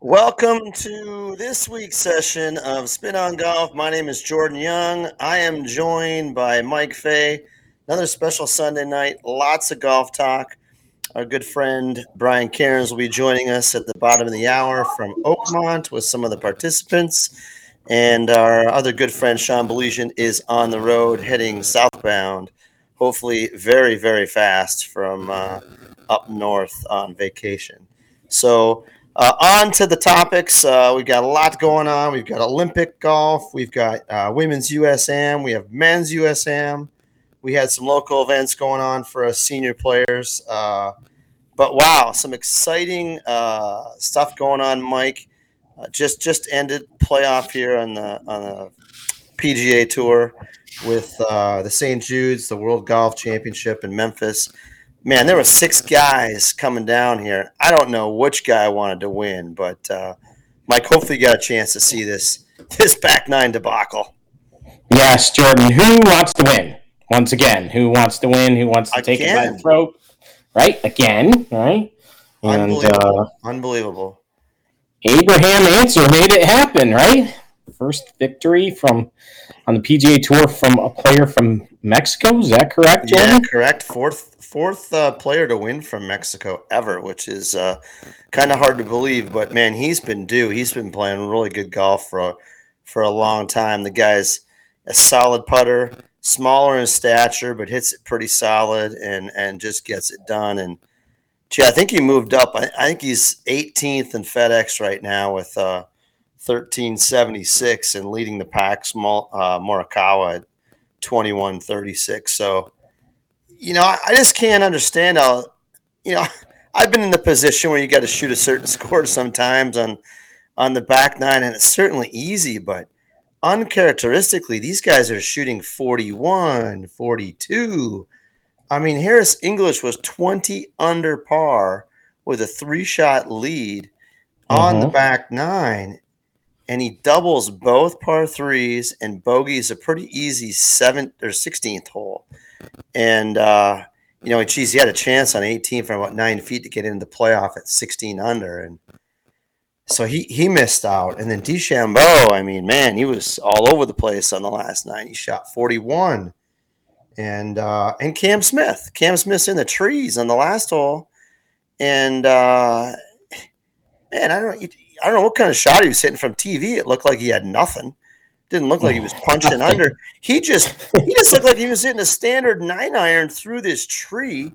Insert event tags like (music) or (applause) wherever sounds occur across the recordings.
Welcome to this week's session of Spin on Golf. My name is Jordan Young. I am joined by Mike Fay. Another special Sunday night, lots of golf talk. Our good friend Brian Cairns will be joining us at the bottom of the hour from Oakmont with some of the participants. And our other good friend Sean Belizian is on the road heading southbound, hopefully very, very fast from uh, up north on vacation. So, uh, on to the topics. Uh, we've got a lot going on. We've got Olympic golf. We've got uh, women's USM. We have men's USM. We had some local events going on for us senior players. Uh, but wow, some exciting uh, stuff going on, Mike. Uh, just just ended playoff here on the on the PGA Tour with the St. Jude's, the World Golf Championship in Memphis man, there were six guys coming down here. I don't know which guy wanted to win, but uh, Mike, hopefully, you got a chance to see this (laughs) this back nine debacle. Yes, Jordan. Who wants to win? Once again, who wants to win? Who wants to take it by the throat? Right again, right? And Unbelievable. Uh, Unbelievable. Abraham Ancer made it happen, right? First victory from on the PGA Tour from a player from Mexico. Is that correct, Jordan? Yeah, correct. Fourth fourth uh, player to win from Mexico ever, which is uh, kind of hard to believe. But man, he's been due. He's been playing really good golf for a, for a long time. The guy's a solid putter, smaller in stature, but hits it pretty solid and and just gets it done. And gee, I think he moved up. I, I think he's 18th in FedEx right now with uh, 1376 and leading the pack. Small uh, Morikawa at 2136. So you know, I, I just can't understand how, you know, (laughs) I've been in the position where you got to shoot a certain (laughs) score sometimes on on the back nine, and it's certainly easy, but uncharacteristically, these guys are shooting 41, 42. I mean, Harris English was 20 under par with a three shot lead mm-hmm. on the mm-hmm. back nine, and he doubles both par threes and bogeys a pretty easy seventh or 16th hole. And, uh, you know, geez, he had a chance on 18 from about nine feet to get into the playoff at 16 under. And so he, he missed out. And then DeChambeau, I mean, man, he was all over the place on the last nine. He shot 41. And, uh, and Cam Smith, Cam Smith's in the trees on the last hole. And, uh, man, I don't, I don't know what kind of shot he was hitting from TV. It looked like he had nothing. Didn't look like he was oh. punching (laughs) under. He just he just looked like he was hitting a standard nine iron through this tree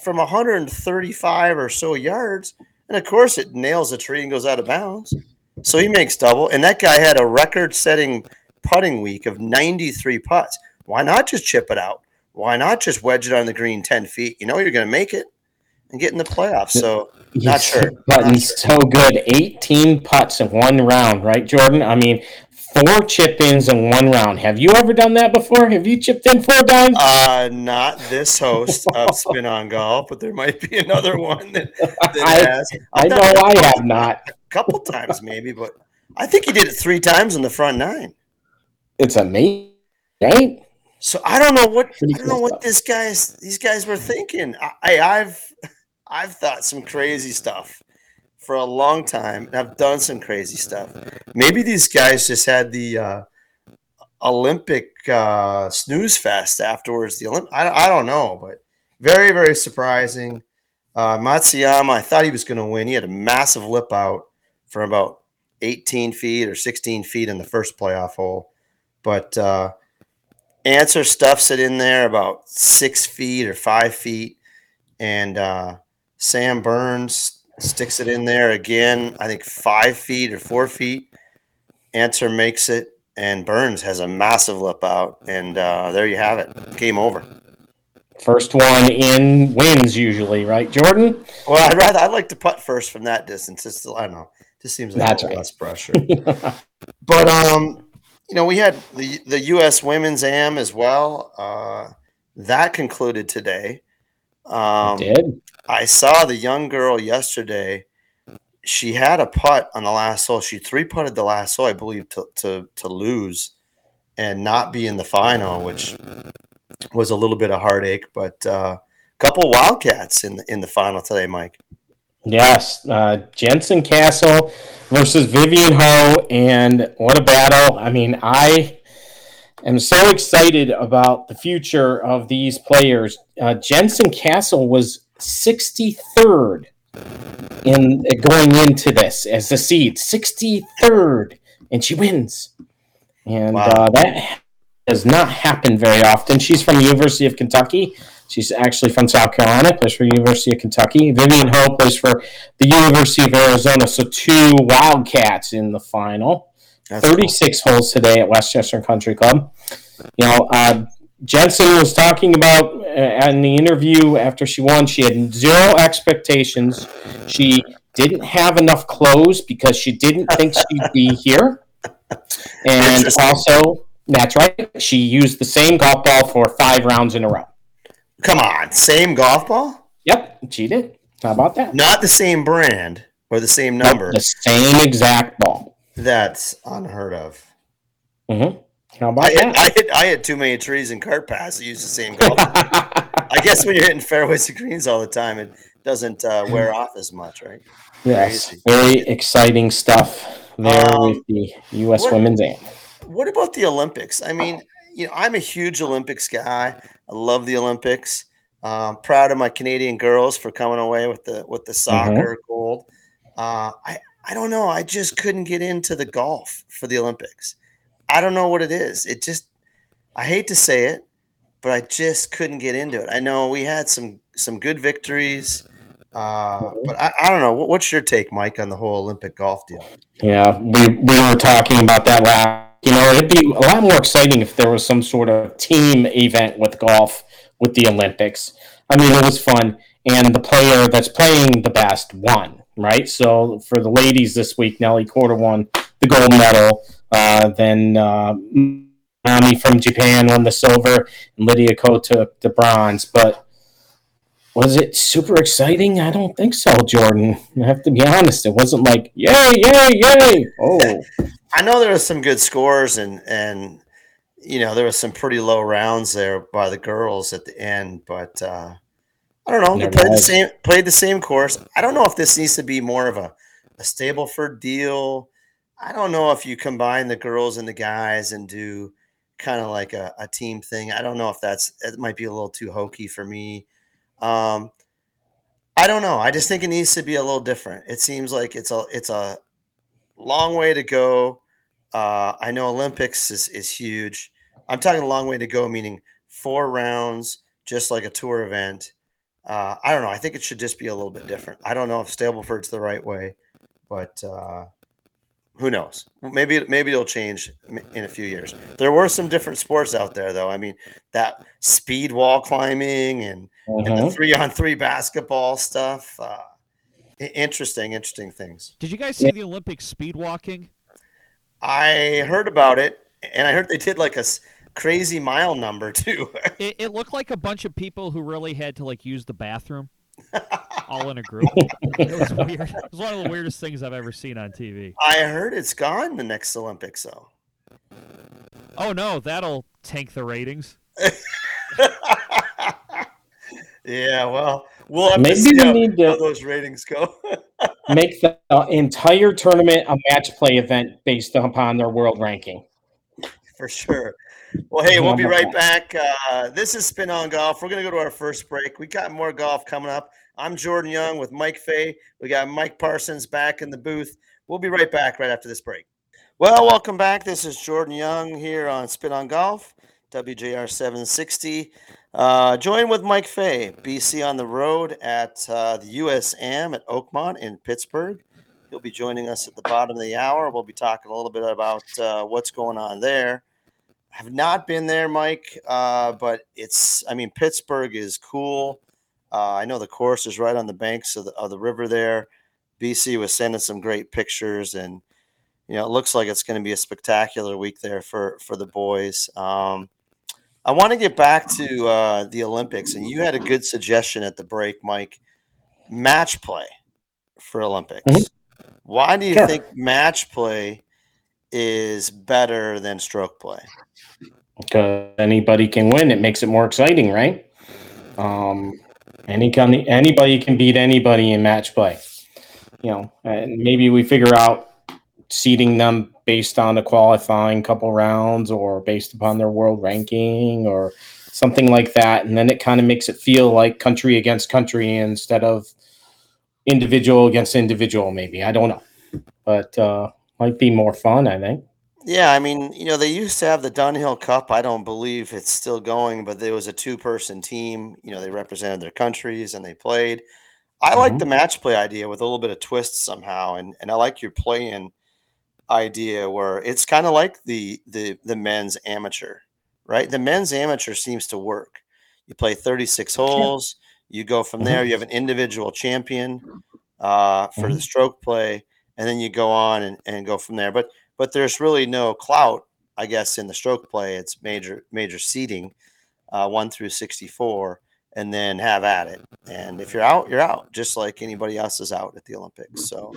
from 135 or so yards. And of course it nails the tree and goes out of bounds. So he makes double. And that guy had a record setting putting week of 93 putts. Why not just chip it out? Why not just wedge it on the green 10 feet? You know you're going to make it and get in the playoffs. So not sure. (laughs) But he's so good. 18 putts in one round, right, Jordan? I mean, four chip ins in one round. Have you ever done that before? Have you chipped in four times? Uh, not this host of (laughs) Spin on Golf, but there might be another one that, that I, has. I know I have not. A couple times maybe, but I think he did it three times in the front nine. It's amazing, right? So I don't know what I don't know what this guys these guys were thinking. I, I've I've thought some crazy stuff for a long time and have done some crazy stuff. Maybe these guys just had the uh, Olympic uh, snooze fest afterwards. The Olymp- I, I don't know, but very very surprising. Uh, Matsuyama, I thought he was going to win. He had a massive lip out from about 18 feet or 16 feet in the first playoff hole, but uh, Ancer stuffs it in there about six feet or five feet, and uh, Sam Burns sticks it in there again. I think five feet or four feet. Ancer makes it, and Burns has a massive lip out, and uh, there you have it. Game over. First one in wins usually, right, Jordan? Well, I'd rather I'd like to putt first from that distance. It's still, I don't know. Just seems like That's right. less pressure. (laughs) but um, you know, we had the the U.S. Women's Am as well. Uh, that concluded today. Um, did I saw the young girl yesterday. She had a putt on the last hole. She three putted the last hole, I believe, to, to to lose and not be in the final, which was a little bit of heartache. But a uh, couple Wildcats in the, in the final today, Mike. Yes, uh, Jensen Castle versus Vivian Hou, and what a battle! I mean, I am so excited about the future of these players. Uh, Jensen Castle was 63rd in going into this as the seed, 63rd, and she wins. And wow. uh, that does not happen very often. She's from the University of Kentucky. She's actually from South Carolina, plays for the University of Kentucky. Vivian Hou plays for the University of Arizona. So two Wildcats in the final. That's 36 cool. holes today at Westchester Country Club. You know, uh, Jensen was talking about uh, in the interview after she won, she had zero expectations. She didn't have enough clothes because she didn't think she'd be (laughs) here. And also, that's right, she used the same golf ball for five rounds in a row. Come on, same golf ball? Yep, she did. How about that? Not the same brand or the same number. the same exact ball. That's unheard of. Mm-hmm. How about I hit, that? I hit, I hit too many trees in cart pass to use the same golf. I guess when you're hitting fairways and greens all the time, it doesn't uh, wear off as much, right? Yes, Crazy. very exciting stuff there um, with the U.S. What, women's aim. What about the Olympics? I mean, you know, I'm a huge Olympics guy. I love the Olympics. Um, proud of my Canadian girls for coming away with the with the mm-hmm. soccer mm-hmm. gold. Uh, I I don't know. I just couldn't get into the golf for the Olympics. I don't know what it is. It just I hate to say it, but I just couldn't get into it. I know we had some some good victories, uh, but I, I don't know. What's your take, Mike, on the whole Olympic golf deal? Yeah, we we were talking about that last you know, it'd be a lot more exciting if there was some sort of team event with golf with the Olympics. I mean, it was fun, and the player that's playing the best won, right? So for the ladies this week, Nelly Korda won the gold medal. Uh, then uh, Nami from Japan won the silver, and Lydia Ko took the bronze. But was it super exciting? I don't think so, Jordan. I have to be honest. It wasn't like yay, yay, yay. (laughs) Oh, I know there was some good scores and and you know there was some pretty low rounds there by the girls at the end, but uh, I don't know. They played the same played the same course. I don't know if this needs to be more of a a Stableford deal. I don't know if you combine the girls and the guys and do kind of like a, a team thing. I don't know if that's it might be a little too hokey for me. Um, I don't know. I just think it needs to be a little different. It seems like it's a it's a long way to go uh, I know Olympics is, is huge. I'm talking a long way to go, meaning four rounds, just like a tour event. Uh, I don't know. I think it should just be a little bit different. I don't know if Stableford's the right way, but uh, who knows? Maybe maybe it'll change in a few years. There were some different sports out there, though. I mean, that speed wall climbing and, and the mm-hmm. three on three basketball stuff. Uh, interesting, interesting things. Did you guys see the Olympic speed walking? I heard about it, and I heard they did like a crazy mile number too. (laughs) it, it, looked like a bunch of people who really had to like use the bathroom, (laughs) all in a group. (laughs) it was weird. It was one of the weirdest things I've ever seen on TV. I heard it's gone the next Olympics, though. Oh no, that'll tank the ratings. yeah, well, we'll have maybe to see we how, need to, how those ratings go. make the entire tournament a match play event based upon their world ranking. For sure. Well, hey, we'll be right back. Uh, this is Spin on Golf. We're going to go to our first break. We got more golf coming up. I'm Jordan Young with Mike Fay. We got Mike Parsons back in the booth. We'll be right back right after this break. Well, welcome back. This is Jordan Young here on Spin on Golf, WJR 760. Uh, join with Mike Fay, BC on the road at uh, the USM at Oakmont in Pittsburgh. He'll be joining us at the bottom of the hour. We'll be talking a little bit about uh, what's going on there. Have not been there, Mike, uh, but it's, I mean, Pittsburgh is cool. Uh, I know the course is right on the banks of the, of the river there. BC was sending some great pictures, and, you know, it looks like it's going to be a spectacular week there for, for the boys. Um, I want to get back to uh, the Olympics, and you had a good suggestion at the break, Mike. Match play for Olympics. Mm-hmm. Why do you sure. think match play is better than stroke play? Because anybody can win. It makes it more exciting, right? Um, any can, anybody can beat anybody in match play. You know, and maybe we figure out seeding them based on the qualifying couple rounds or based upon their world ranking or something like that. And then it kind of makes it feel like country against country instead of individual against individual, maybe. I don't know. But uh, might be more fun, I think. Yeah, I mean, you know, they used to have the Dunhill Cup. I don't believe it's still going, but there was a two-person team. You know, they represented their countries and they played. I like Mhm. the match play idea with a little bit of twist somehow, and and I like your play-in idea where it's kind of like the the the men's amateur, right? The men's amateur seems to work. You play 36 holes, you go from there, you have an individual champion uh, for the Mhm. stroke play, and then you go on and, and go from there. But but there's really no clout, I guess, in the stroke play. It's major major seeding, uh, one through 64, and then have at it. And if you're out, you're out, just like anybody else is out at the Olympics. So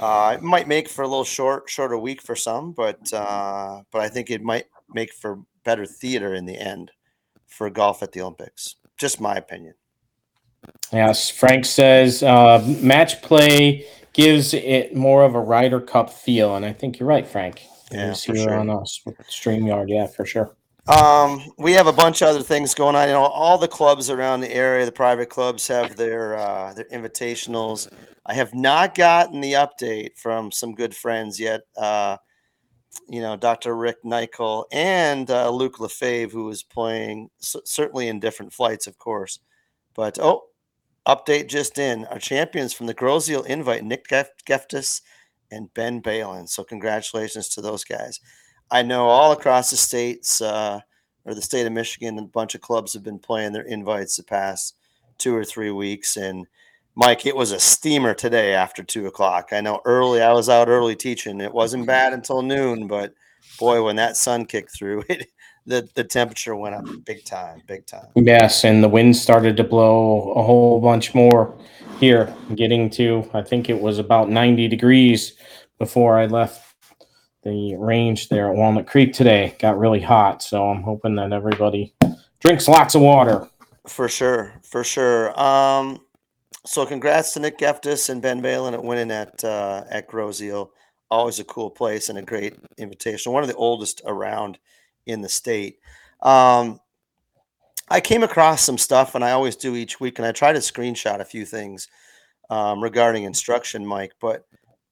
uh, it might make for a little short, shorter week for some, but uh, but I think it might make for better theater in the end for golf at the Olympics. Just my opinion. Yes, Frank says uh, match play gives it more of a Ryder Cup feel, and I think you're right, Frank. Yeah, for here sure. on us with Streamyard, yeah, for sure. Um, we have a bunch of other things going on. You know, all the clubs around the area, the private clubs have their uh, their invitationals. I have not gotten the update from some good friends yet. Uh, you know, Dr. Rick Nichol and uh, Luke Lefebvre, who is playing c- certainly in different flights, of course. But oh, update just in: our champions from the Grosse Ile Invite, Nick Gef- Geftis and Ben Balin. So congratulations to those guys. I know all across the states uh, or the state of Michigan, a bunch of clubs have been playing their invites the past two or three weeks. And Mike, it was a steamer today after two o'clock. I know early, I was out early teaching. It wasn't bad until noon, but boy, when that sun kicked through, (laughs) it the, the temperature went up big time, big time. Yes, and the wind started to blow a whole bunch more here, getting to I think it was about 90 degrees before I left the range there at Walnut Creek today. Got really hot, so I'm hoping that everybody drinks lots of water. For sure, for sure. Um, so congrats to Nick Geftis and Ben Balin at winning at uh, at Grosse Ile. Always a cool place and a great invitation. One of the oldest around in the state. Um, I came across some stuff, and I always do each week, and I try to screenshot a few things um, regarding instruction, Mike. But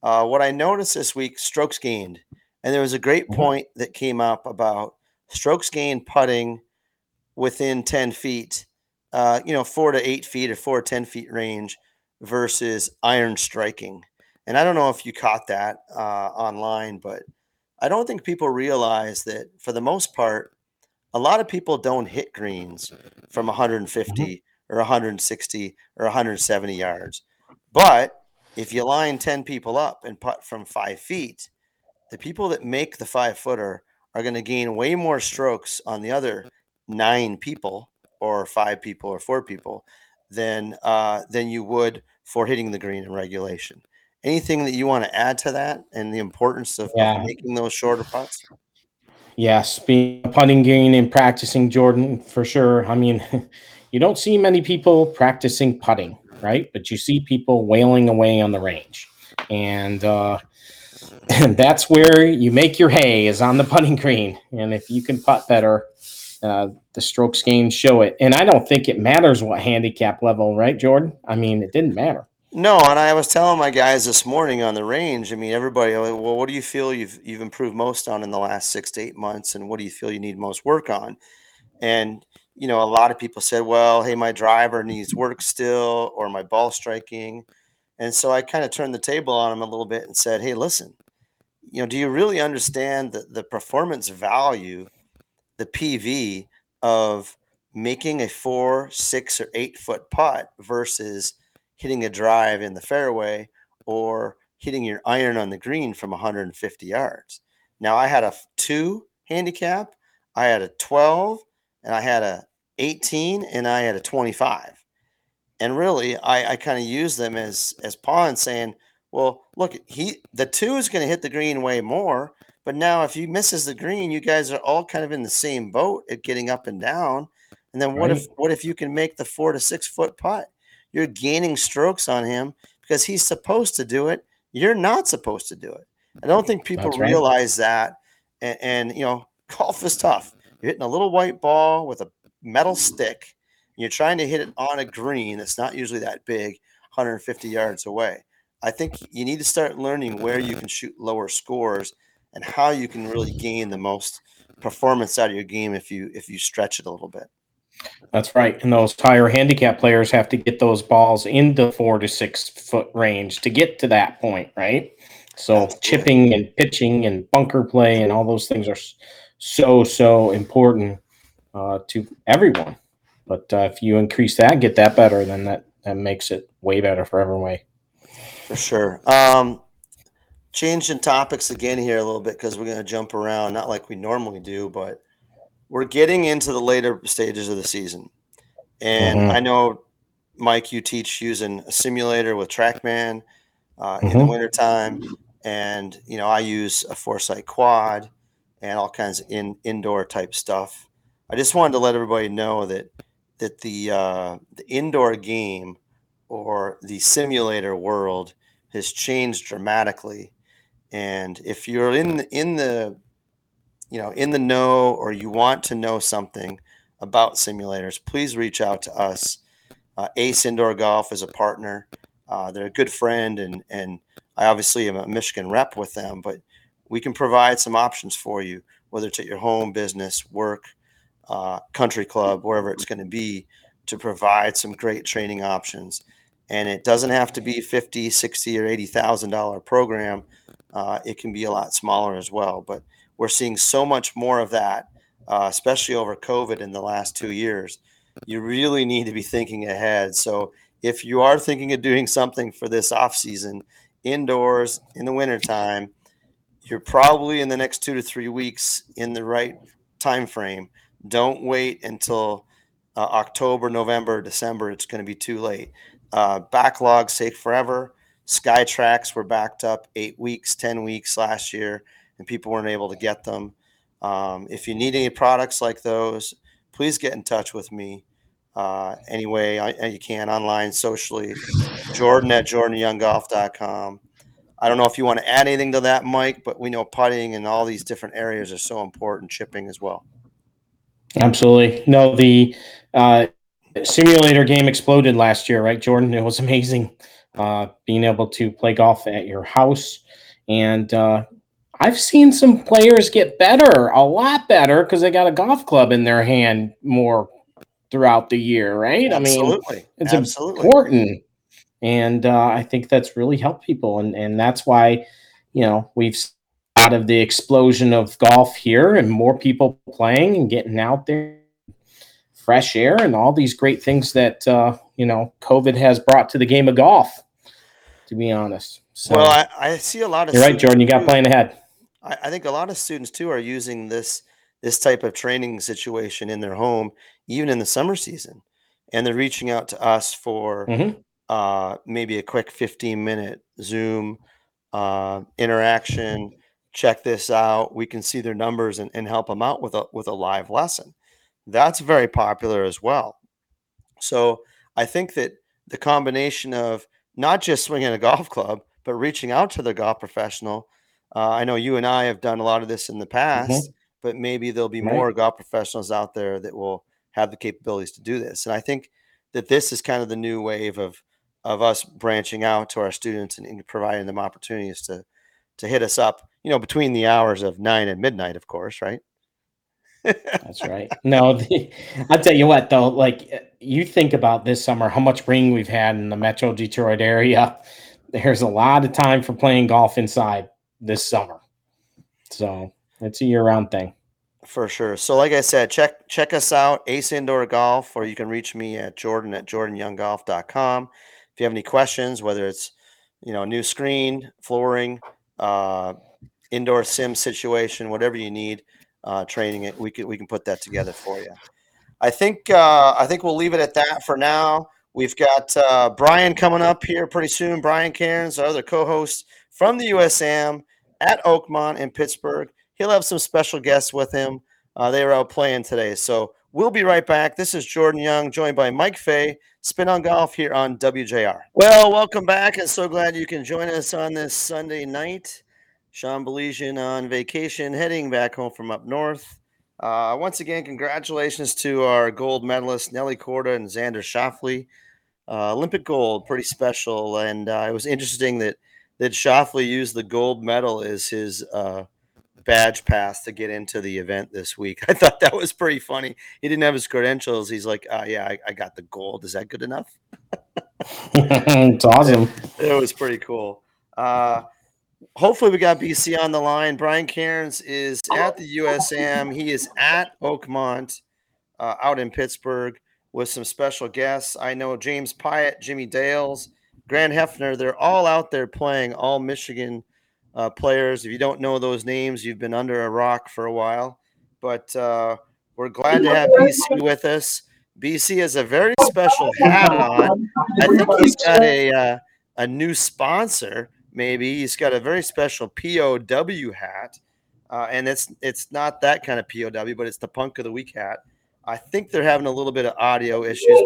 uh, what I noticed this week, strokes gained, and there was a great Mhm. point that came up about strokes gained putting within 10 feet, uh, you know, four to eight feet or four to 10 feet range versus iron striking. And I don't know if you caught that uh, online, but I don't think people realize that for the most part, a lot of people don't hit greens from 150 or 160 or 170 yards. But if you line 10 people up and putt from five feet, the people that make the five footer are going to gain way more strokes on the other nine people or five people or four people than uh, than you would for hitting the green in regulation. Anything that you want to add to that and the importance of, Yeah. making those shorter putts? Yes, being a putting green and practicing Jordan for sure. I mean, (laughs) you don't see many people practicing putting, right? But you see people wailing away on the range, and uh, (laughs) that's where you make your hay is on the putting green. And if you can putt better, uh, the strokes gained show it. And I don't think it matters what handicap level, right, Jordan? I mean, it didn't matter. No, and I was telling my guys this morning on the range. I mean, everybody. like, Well, what do you feel you've you've improved most on in the last six to eight months, and what do you feel you need most work on? And you know, a lot of people said, "Well, hey, my driver needs work still, or my ball striking." And so I kind of turned the table on them a little bit and said, "Hey, listen, you know, do you really understand the the performance value, the PV of making a four, six, or eight foot putt versus hitting a drive in the fairway or hitting your iron on the green from 150 yards. Now I had a two handicap, I had a 12, and I had a 18, and I had a 25. And really, I, I kind of use them as as pawns, saying, "Well, look, he the two is going to hit the green way more, but now if he misses the green, you guys are all kind of in the same boat at getting up and down. And then what if what if you can make the four to six foot putt? You're gaining strokes on him because he's supposed to do it. You're not supposed to do it. I don't think people That's right. realize that. And, and you know, (laughs) golf is tough. You're hitting a little white ball with a metal stick. And you're trying to hit it on a green that's not usually that big, 150 yards away. I think you need to start learning where you can shoot lower scores and how you can really gain the most performance out of your game if you if you stretch it a little bit. That's right. And those higher handicap players have to get those balls into four to six foot range to get to that point, right? So chipping and pitching and bunker play and all those things are so so important uh, to everyone. But uh, if you increase that, get that better, then that that makes it way better for everyone. For sure. Um, changing topics again here a little bit because we're going to jump around, not like we normally do, but we're getting into the later stages of the season. And Mhm. I know, Mike, you teach using a simulator with TrackMan uh, in the Mhm. wintertime. And, you know, I use a Foresight quad and all kinds of in, indoor type stuff. I just wanted to let everybody know that that the uh, the indoor game or the simulator world has changed dramatically. And if you're in the, in the you know in the know or you want to know something about simulators, please reach out to us. Uh, Ace Indoor Golf is a partner. Uh, they're a good friend, and and I obviously am a Michigan rep with them, but we can provide some options for you, whether it's at your home, business, work, uh, country club, wherever it's going to be, to provide some great training options. And it doesn't have to be 50, 60, or $80,000 program. Uh, it can be a lot smaller as well. But we're seeing so much more of that, uh, especially over COVID in the last two years. You really need to be thinking ahead. So if you are thinking of doing something for this off season, indoors in the wintertime, you're probably in the next two to three weeks in the right time frame. Don't wait until uh, October, November, December. It's going to be too late. Uh, backlogs take forever. SkyTraks were backed up eight weeks, 10 weeks last year, and people weren't able to get them. Um, if you need any products like those, please get in touch with me uh, any way I, you can online, socially. Jordan at jordanyounggolf.com. I don't know if you want to add anything to that, Mike, but we know putting and all these different areas are so important, chipping as well. Absolutely. No, the uh, simulator game exploded last year, right, Jordan? It was amazing uh, being able to play golf at your house. And uh, I've seen some players get better, a lot better, because they got a golf club in their hand more throughout the year, right? Absolutely. I mean, it's Absolutely. important. And uh, I think that's really helped people. And, and that's why, you know, we've out of the explosion of golf here and more people playing and getting out there fresh air and all these great things that uh, you know COVID has brought to the game of golf. To be honest, so well, I, I see a lot of. you're right, Jordan. You got playing ahead. I, I think a lot of students too are using this this type of training situation in their home, even in the summer season, and they're reaching out to us for Mhm. uh, maybe a quick 15 minute Zoom uh, interaction. Check this out. We can see their numbers and, and help them out with a with a live lesson. That's very popular as well. So I think that the combination of not just swinging a (laughs) golf club, but reaching out to the golf professional. Uh, I know you and I have done a lot of this in the past, but maybe there'll be Right. more golf professionals out there that will have the capabilities to do this. And I think that this is kind of the new wave of of us branching out to our students and, and providing them opportunities to to hit us up. You know, between the hours of nine and midnight, of course, right? That's right. No, (laughs) the, I'll tell you what though. Like uh, you think about this summer, how much rain we've had in the Metro Detroit area. There's a lot of time for playing golf inside this summer, so it's a year-round thing. For sure. So, like I said, check check us out, Ace Indoor Golf, or you can reach me at Jordan at jordanyounggolf.com. If you have any questions, whether it's you know new screen, flooring, uh, indoor sim situation, whatever you need, uh, training it, we can we can put that together for you. I think uh, I think we'll leave it at that for now. We've got uh, Brian coming up here pretty soon. Brian Cairns, our other co-host from the USAM at Oakmont in Pittsburgh. He'll have some special guests with him. Uh, they are out playing today. So we'll be right back. This is Jordan Young, joined by Mike Fay, Spin on Golf here on WJR. Well, welcome back, and so glad you can join us on this Sunday night. Sean Belizean on vacation, heading back home from up north. Uh, once again, congratulations to our gold medalists, Nelly Korda and Xander Schauffele. Uh, Olympic gold, pretty special. And uh, it was interesting that, that Schauffele used the gold medal as his uh, badge pass to get into the event this week. (laughs) I thought that was pretty funny. He didn't have his credentials. He's like, uh, yeah, I, I got the gold. Is that good enough? (laughs) it's awesome. It, (laughs) it was pretty cool. Uh, hopefully we got BC on the line. Brian Cairns is at the USM, He is at Oakmont uh, out in Pittsburgh with some special guests. I know James Piot, Jimmy Dales, Grant Hefner. They're all out there playing, all Michigan uh, players. If you don't know those names, you've been under a rock for a while. But uh, we're glad to have BC with us. BC has a very special hat on. I think he's got a uh, a new sponsor maybe. He's got a very special POW hat, uh, and it's it's not that kind of POW, but it's the Punk of the Week hat. I think they're having a little bit of audio issues.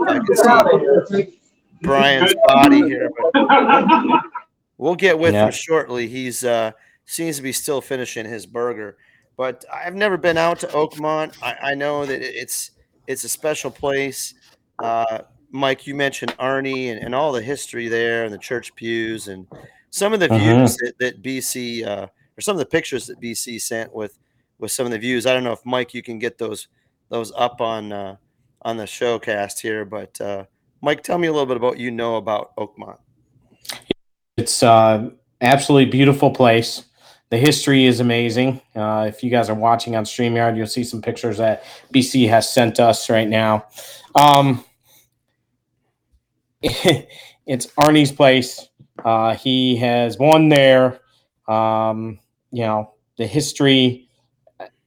I can see Brian's body here, but (laughs) we'll get with yeah. him shortly. He's uh, seems to be still finishing his burger, but I've never been out to Oakmont. I, I know that it's it's a special place. Uh, Mike, you mentioned Arnie and, and all the history there and the church pews and some of the uh-huh. views that, that BC uh, or some of the pictures that BC sent with with some of the views. I don't know if Mike you can get those those up on uh, on the showcast here, but uh, Mike, tell me a little bit about you know about Oakmont. It's uh, absolutely beautiful place. The history is amazing. Uh, if you guys are watching on StreamYard, you'll see some pictures that BC has sent us right now. Um, (laughs) it's Arnie's place. Uh, he has won there. Um, you know, the history,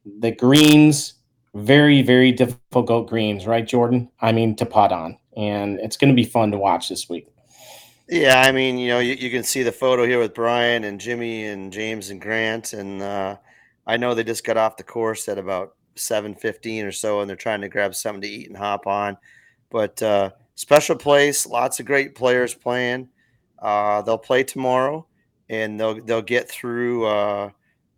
the greens, very, very difficult greens, right, Jordan? I mean, to putt on. And it's going to be fun to watch this week. Yeah, I mean, you know, you, you can see the photo here with Brian and Jimmy and James and Grant. And uh, I know they just got off the course at about 7.15 or so, and they're trying to grab something to eat and hop on. But uh, special place, lots of great players playing. Uh, they'll play tomorrow, and they'll they'll get through uh,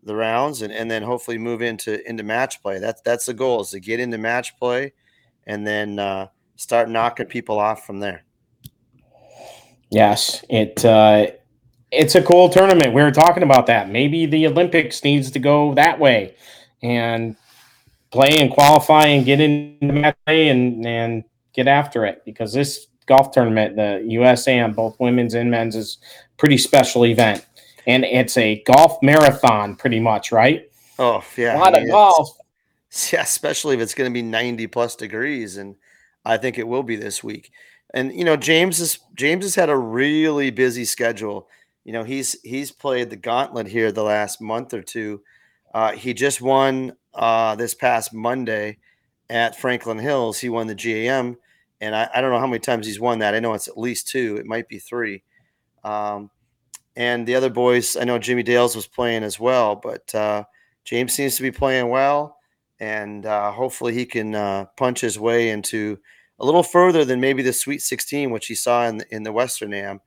the rounds, and, and then hopefully move into into match play. That's that's the goal is to get into match play, and then uh, start knocking people off from there. Yes, it uh, it's a cool tournament. We were talking about that. Maybe the Olympics needs to go that way, and play and qualify and get into match play and and get after it because this golf tournament, the USAM, both women's and men's, is pretty special event, and it's a golf marathon, pretty much, right? Oh yeah, a lot I mean, of golf. (laughs) Yeah, especially if it's going to be ninety plus degrees, and I think it will be this week. And you know, James is James has had a really busy schedule. You know, he's he's played the gauntlet here the last month or two. Uh, he just won uh, this past Monday at Franklin Hills. He won the GAM and I, I, don't know how many times he's won that. I know it's at least two. It might be three. Um, and the other boys, I know Jimmy Dales was playing as well, but uh, James seems to be playing well, and uh, hopefully he can uh, punch his way into a little further than maybe the Sweet 16, which he saw in in the Western Am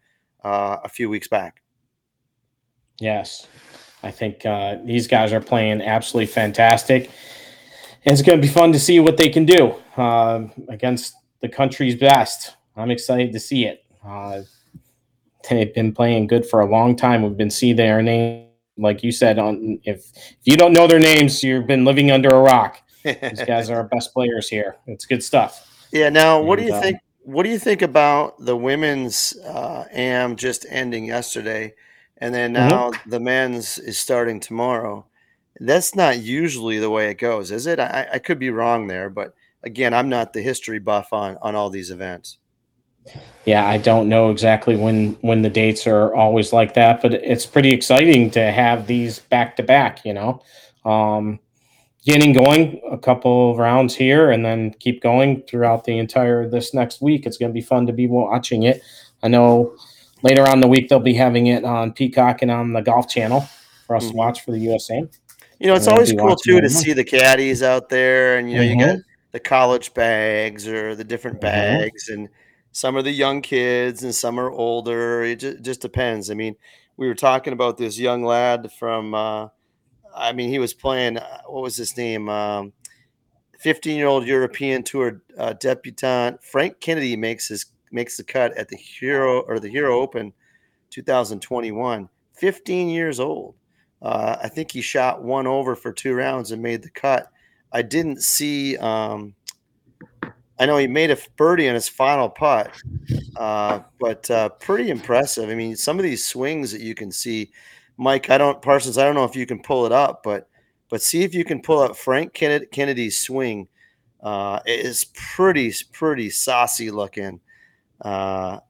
uh, a few weeks back. Yes, I think uh, these guys are playing absolutely fantastic. And it's going to be fun to see what they can do uh, against the country's best. I'm excited to see it. Uh, they've been playing good for a long time. We've been seeing their name, like you said. On if, if you don't know their names, you've been living under a rock. (laughs) These guys are our best players here. It's good stuff. Yeah. Now, what do you think? What do you think about the women's uh, AM just ending yesterday, and then mm-hmm. now mm-hmm. the men's is starting tomorrow? That's not usually the way it goes, is it? I, I could be wrong there, but again, I'm not the history buff on on all these events. Yeah, I don't know exactly when when the dates are always like that, but it's pretty exciting to have these back to back. You know, um, getting going a couple of rounds here and then keep going throughout the entire this next week. It's going to be fun to be watching it. I know later on the week they'll be having it on Peacock and on the Golf Channel for us mm-hmm. to watch for the USA. You know, it's always cool too to see the caddies out there, and you know, mm-hmm. you get the college bags or the different mm-hmm. bags, mm-hmm. and some are the young kids and some are older. It just, just depends. I mean, we were talking about this young lad from. Uh, I mean, he was playing. Uh, what was his name? Um, 15 year old European Tour uh, debutant Frank Kennedy makes his makes the cut at the Hero or the Hero Open 2021. 15 years old. Uh, I think he shot one over for two rounds and made the cut. I didn't see. Um, I know he made a birdie on his final putt, uh, but uh, pretty impressive. I mean, some of these swings that you can see, Mike. I don't Parsons. I don't know if you can pull it up, but but see if you can pull up Frank Kennedy's swing. Uh, it is pretty pretty saucy looking. Uh,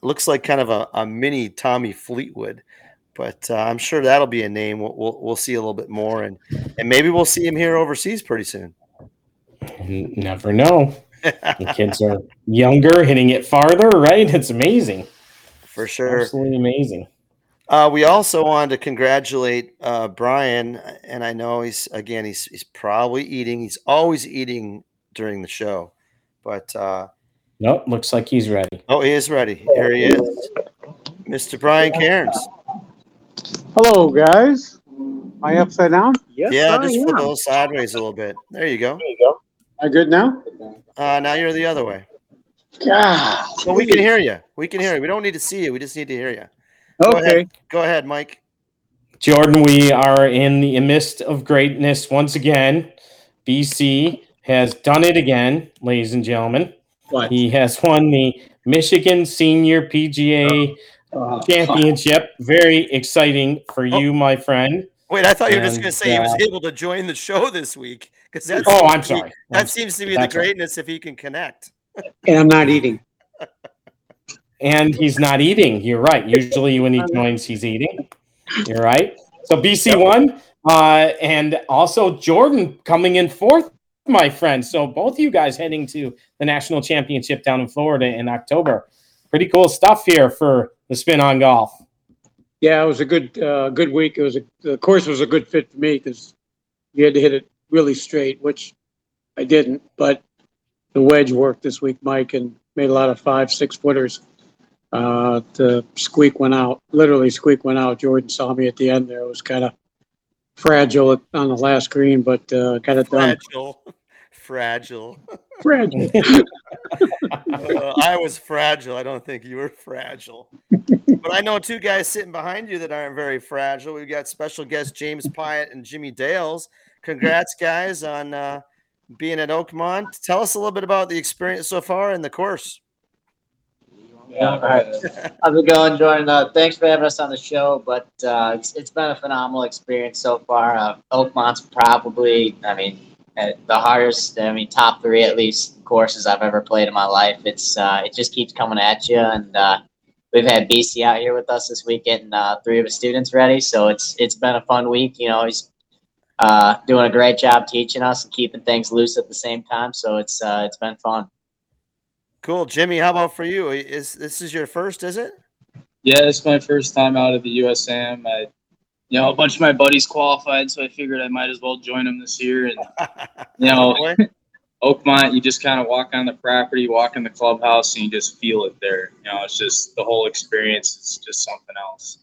looks like kind of a, a mini Tommy Fleetwood but uh, I'm sure that'll be a name we'll, we'll, we'll see a little bit more, and and maybe we'll see him here overseas pretty soon. Never know. the kids are younger, hitting it farther, right? It's amazing. (laughs) For sure, absolutely amazing. Uh, we also wanted to congratulate uh, Brian, and I know he's again he's he's probably eating. He's always eating during the show, but uh, nope, looks like he's ready. Oh, he is ready. Here he is, Mr. Brian Cairns. Hello, guys. Am I upside down? Yes, yeah, I just am. flip a little sideways a little bit. There you go. There you go. Am I good now? Uh, now you're the other way. God. Well, we can hear you. We can hear you. We don't need to see you. We just need to hear you. Go okay. Ahead. Go ahead, Mike. Jordan, we are in the midst of greatness once again. BC has done it again, ladies and gentlemen. What? He has won the Michigan Senior PGA uh, championship. Very exciting for oh. you, my friend. Wait, I thought you were just going to say uh, he was uh, able to join the show this week because that's oh, I'm sorry. that I'm seems to be the greatness right. if he can connect. and I'm not eating. (laughs) And he's not eating. You're right. Usually when he joins, he's eating. You're right. So BC one, uh, and also Jordan coming in fourth, my friend. So both of you guys heading to the national championship down in Florida in October. Pretty cool stuff here for the spin on golf. Yeah, it was a good uh, good week. It was a, the course was a good fit for me because you had to hit it really straight, which I didn't. But the wedge worked this week, Mike, and made a lot of five six footers. Uh, the squeak went out, literally squeak went out. Jordan saw me at the end there. It was kind of fragile on the last green, but uh, got it done. Fragile (laughs) fragile. (laughs) Fragile. uh, I was fragile. I don't think you were fragile. but I know two guys sitting behind you that aren't very fragile. We've got special guests James Piot and Jimmy Dales. Congrats, guys, on uh, being at Oakmont. Tell us a little bit about the experience so far in the course. Yeah, all right. How's it going, Jordan? Uh, thanks for having us on the show. But uh, it's, it's been a phenomenal experience so far. Uh, Oakmont's probably, I mean, the hardest. I mean, top three at least courses I've ever played in my life. It's uh, it just keeps coming at you, and uh, we've had BC out here with us this week, getting uh, three of his students ready. So it's it's been a fun week. You know, he's doing a great job teaching us and keeping things loose at the same time. So it's it's been fun. Cool, Jimmy. How about for you? Is this is your first? Is it? Yeah, it's my first time out of the USM. I you know, a bunch of my buddies qualified, so I figured I might as well join them this year. And (laughs) you know, (laughs) Oakmont, you just kind of walk on the property, walk in the clubhouse, and you just feel it there. You know, it's just the whole experience. It's just something else.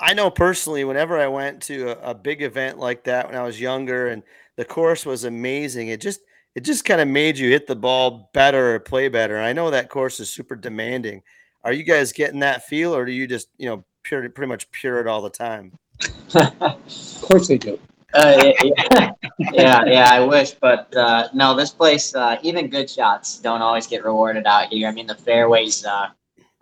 I know personally, whenever I went to a, a big event like that when I was younger, and the course was amazing, it just it just kind of made you hit the ball better or play better. I know that course is super demanding. Are you guys getting that feel, or do you just you know pure, pretty much pure it all the time? of course they do. Uh, yeah, yeah, (laughs) yeah, I wish, but uh, no, this place, uh, even good shots don't always get rewarded out here. I mean, the fairways, uh,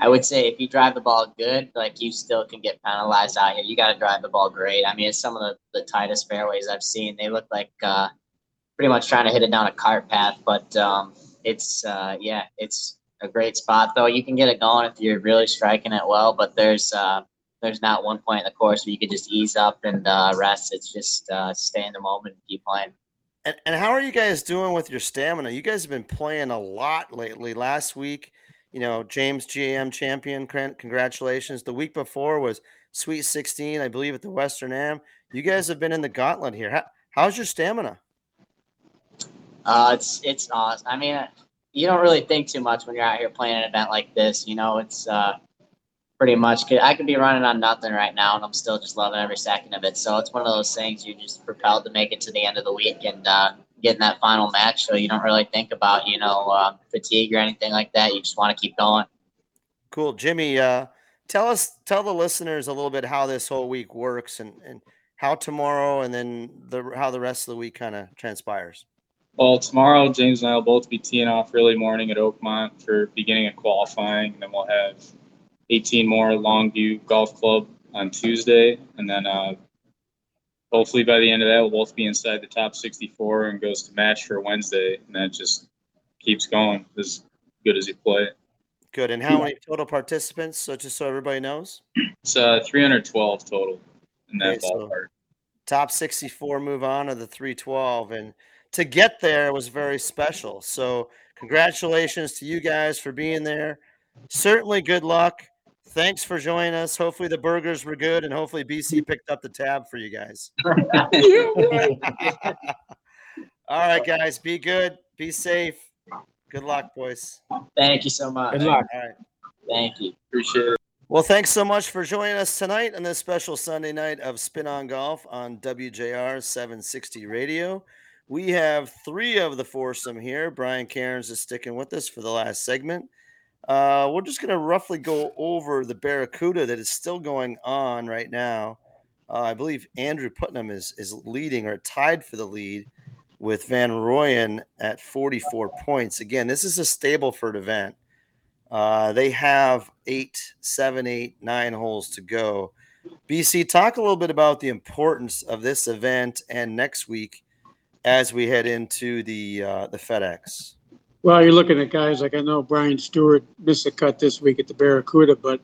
I would say if you drive the ball good, like you still can get penalized out here. You got to drive the ball great. I mean, it's some of the, the tightest fairways I've seen. They look like uh, pretty much trying to hit it down a cart path, but um, it's, uh, yeah, it's a great spot, though. You can get it going if you're really striking it well, but there's, there's not one point in the course where you could just ease up and uh, rest. It's just uh, stay in the moment and keep playing. And, and how are you guys doing with your stamina? You guys have been playing a lot lately. Last week, you know, James GAM champion, congratulations. The week before was Sweet 16, I believe, at the Western Am. You guys have been in the gauntlet here. How, how's your stamina? Uh, it's it's awesome. I mean, you don't really think too much when you're out here playing an event like this. You know, it's uh, pretty much. I could be running on nothing right now, and I'm still just loving every second of it. So it's one of those things you're just propelled to make it to the end of the week and uh, get in that final match. So you don't really think about you know uh, fatigue or anything like that. You just want to keep going. Cool, Jimmy. Uh, tell us, tell the listeners a little bit how this whole week works and and how tomorrow and then the how the rest of the week kind of transpires. Well, tomorrow James and I will both be teeing off early morning at Oakmont for beginning of qualifying, and then we'll have 18 more Longview Golf Club on Tuesday, and then uh, hopefully by the end of that we'll both be inside the top 64 and goes to match for Wednesday, and that just keeps going as good as you play. Good. And how many total participants? So just so everybody knows, it's uh, 312 total in that Okay, so- ballpark. top 64 move on of the 312 and to get there was very special so congratulations to you guys for being there certainly good luck thanks for joining us hopefully the burgers were good and hopefully bc picked up the tab for you guys (laughs) (laughs) all right guys be good be safe good luck boys Thank you so much. Good luck. right Thank you. Appreciate it. Well, thanks so much for joining us tonight on this special Sunday night of Spin on Golf on WJR 760 Radio. We have three of the foursome here. Brian Cairns is sticking with us for the last segment. Uh, we're just going to roughly go over the Barracuda that is still going on right now. Uh, I believe Andrew Putnam is is leading or tied for the lead with van Rooyen at 44 points. Again, this is a Stableford event. Uh, they have eight, seven, eight, nine holes to go. BC, talk a little bit about the importance of this event and next week as we head into the uh, the FedEx. Well, you're looking at guys like I know Brian Stuard missed a cut this week at the Barracuda, but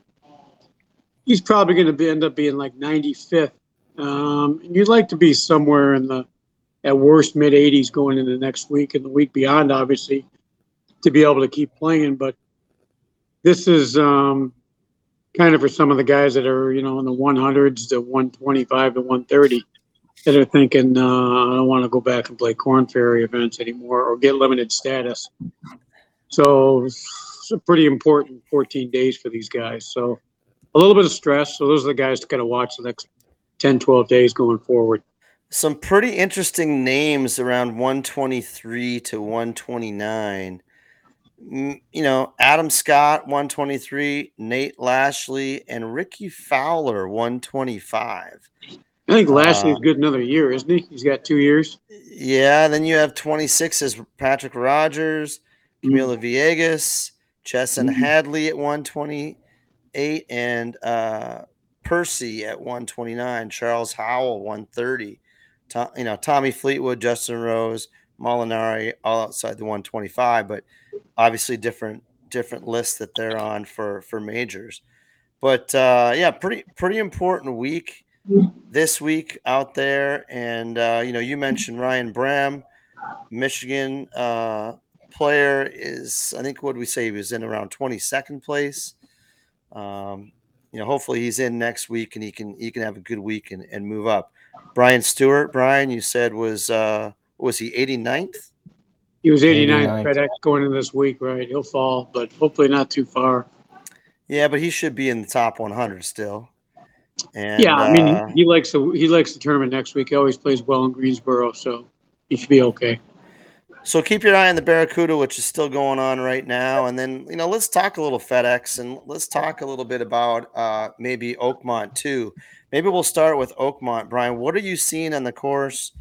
he's probably going to end up being like 95th. Um, and you'd like to be somewhere in the at worst mid 80s going into next week and the week beyond, obviously, to be able to keep playing. But this is um, kind of for some of the guys that are you know in the 100s to 125 to 130 that are thinking, uh, I don't want to go back and play Korn Ferry events anymore or get limited status. So it's a pretty important 14 days for these guys. So a little bit of stress. So those are the guys to kind of watch the next 10, 12 days going forward. Some pretty interesting names around 123 to 129. Mm, You know, Adam Scott 123, Nate Lashley, and Rickie Fowler 125. I think Lashley's Uh, good another year, isn't he? He's got two years. Yeah, then you have 26 as Patrick Rodgers, Camilo Villegas, Chesson Mhm. Hadley at 128, and uh, Percy at 129, Charles Howell 130, To, you know, Tommy Fleetwood, Justin Rose, Molinari all outside the 125, but obviously different different lists that they're on for for majors. But uh, yeah, pretty pretty important week this week out there. And uh, you know, you mentioned Ryan Brehm, Michigan uh, player is I think what we say he was in around 22nd place. Um, you know, hopefully he's in next week and he can he can have a good week and, and move up. Brian Stuard, Brian, you said was uh was he 89th? He was 89 89. FedEx going into this week, right? He'll fall, but hopefully not too far. Yeah, but he should be in the top 100 still. And yeah, I mean, uh, he, he likes the he likes the tournament next week. He always plays well in Greensboro, so he should be okay. So keep your eye on the Barracuda, which is still going on right now, and then you know let's talk a little FedEx and let's talk a little bit about uh, maybe Oakmont too. Maybe we'll start with Oakmont, Brian. What are you seeing on the course?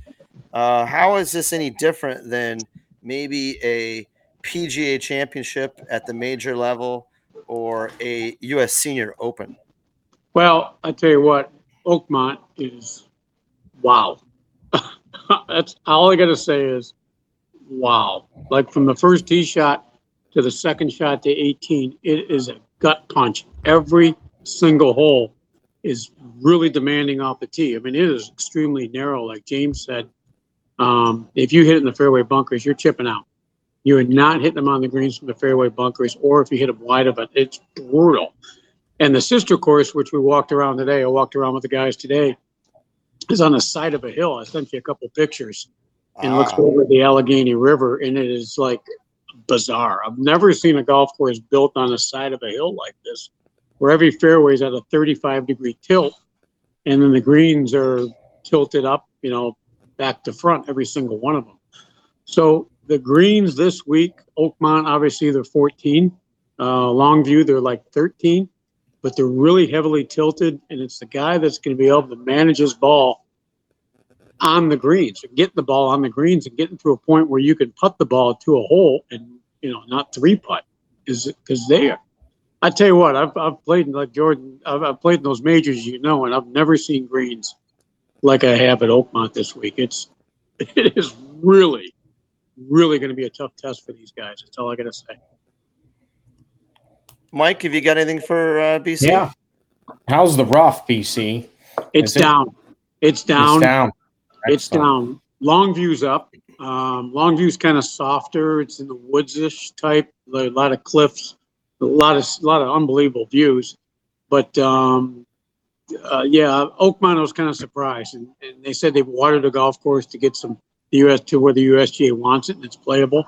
Uh, how is this any different than maybe a PGA Championship at the major level or a U.S. Senior Open? Well, I tell you what, Oakmont is wow. (laughs) That's all I got to say is wow. Like from the first tee shot to the second shot to 18, it is a gut punch. Every single hole is really demanding off the tee. I mean, it is extremely narrow, like James said. Um, if you hit it in the fairway bunkers, you're chipping out. You are not hitting them on the greens from the fairway bunkers, or if you hit them wide of it, it's brutal. And the sister course, which we walked around today, I walked around with the guys today, is on the side of a hill. I sent you a couple pictures and looks Ah, over the Allegheny River, and it is like bizarre. I've never seen a golf course built on the side of a hill like this, where every fairway is at a 35 degree tilt, and then the greens are tilted up, you know, back to front, every single one of them. So the greens this week, Oakmont, obviously they're 14. Uh, Longview, they're like 13, but they're really heavily tilted, and it's the guy that's going to be able to manage his ball on the greens, getting the ball on the greens, and getting to a point where you can putt the ball to a hole and you know not three putt is because there. I tell you what, I've, I've played in like Jordan, I've, I've played in those majors, you know, and I've never seen greens like I have at Oakmont this week. It's (laughs) it is really, really going to be a tough test for these guys. That's all I got to say. Mike, have you got anything for uh, BC? Yeah. How's the rough, BC? It's Is it- down. It's down. It's down. It's down. Long view's up. Um, long view's kind of softer. It's in the woodsish type. A lot of cliffs, a lot of a lot of unbelievable views. But um, uh, yeah, Oakmont I was kind of surprised, and, and they said they've watered the golf course to get some the US to where the USGA wants it and it's playable.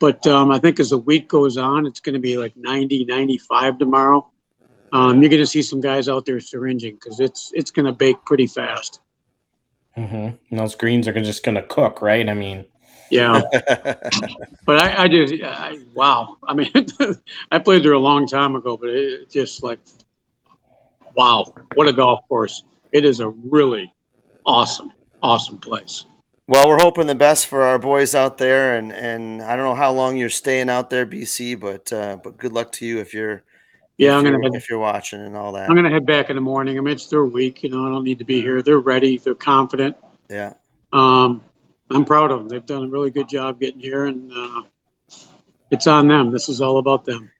But um, I think as the week goes on, it's going to be like 90, 95 tomorrow. Um, you're going to see some guys out there syringing because it's it's going to bake pretty fast. Mm-hmm. And those greens are just going to cook, right? I mean, Yeah. (laughs) But I, I just, I, wow. I mean, (laughs) I played there a long time ago, but it just like, wow, what a golf course. It is a really awesome, awesome place. Well, we're hoping the best for our boys out there, and and I don't know how long you're staying out there, BC, but uh, but good luck to you if you're Yeah, if I'm gonna head, if you're watching and all that. I'm gonna head back in the morning. I mean, it's their week, you know, I don't need to be here. They're ready. They're confident. yeah. Um, I'm proud of them. They've done a really good job getting here and, uh, it's on them. This is all about them.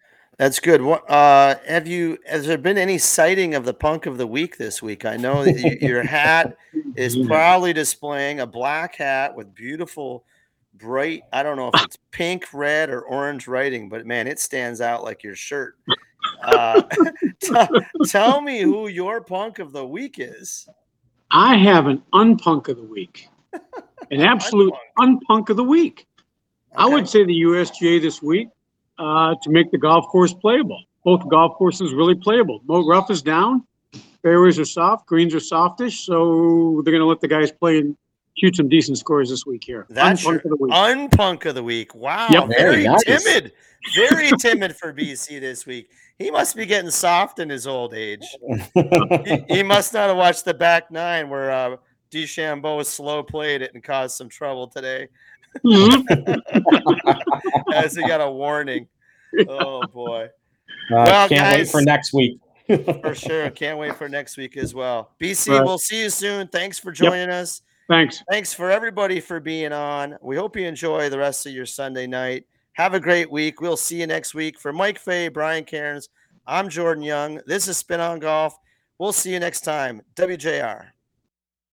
That's good. What uh, have you? Has there been any sighting of the punk of the week this week? I know your hat is (laughs) proudly displaying a black hat with beautiful, bright. I don't know if it's pink, red, or orange writing, but man, it stands out like your shirt. Uh, (laughs) t- tell me who your punk of the week is. I have an unpunk of the week, (laughs) an absolute unpunk of the week. I would say the USGA this week uh, to make the golf course playable. Both golf courses really playable. Mo rough is down, fairways are soft, greens are softish, so they're going to let the guys play and shoot some decent scores this week here. That's Unpunk your of the week. unpunk of the week. Wow, Yep. very Very nice. timid, very timid for BC this week. He must be getting soft in his old age. he, he must not have watched the back nine where uh, DeChambeau slow played it and caused some trouble today. As he got a warning. Oh boy, uh, Well, can't wait for next week. (laughs) for sure. Can't wait for next week as well. BC, Right. we'll see you soon. Thanks for joining us. Thanks. Thanks for everybody for being on. We hope you enjoy the rest of your Sunday night. Have a great week. We'll see you next week. For Mike Fay, Brian Cairns, I'm Jordan Young. This is Spin on Golf. We'll see you next time. WJR.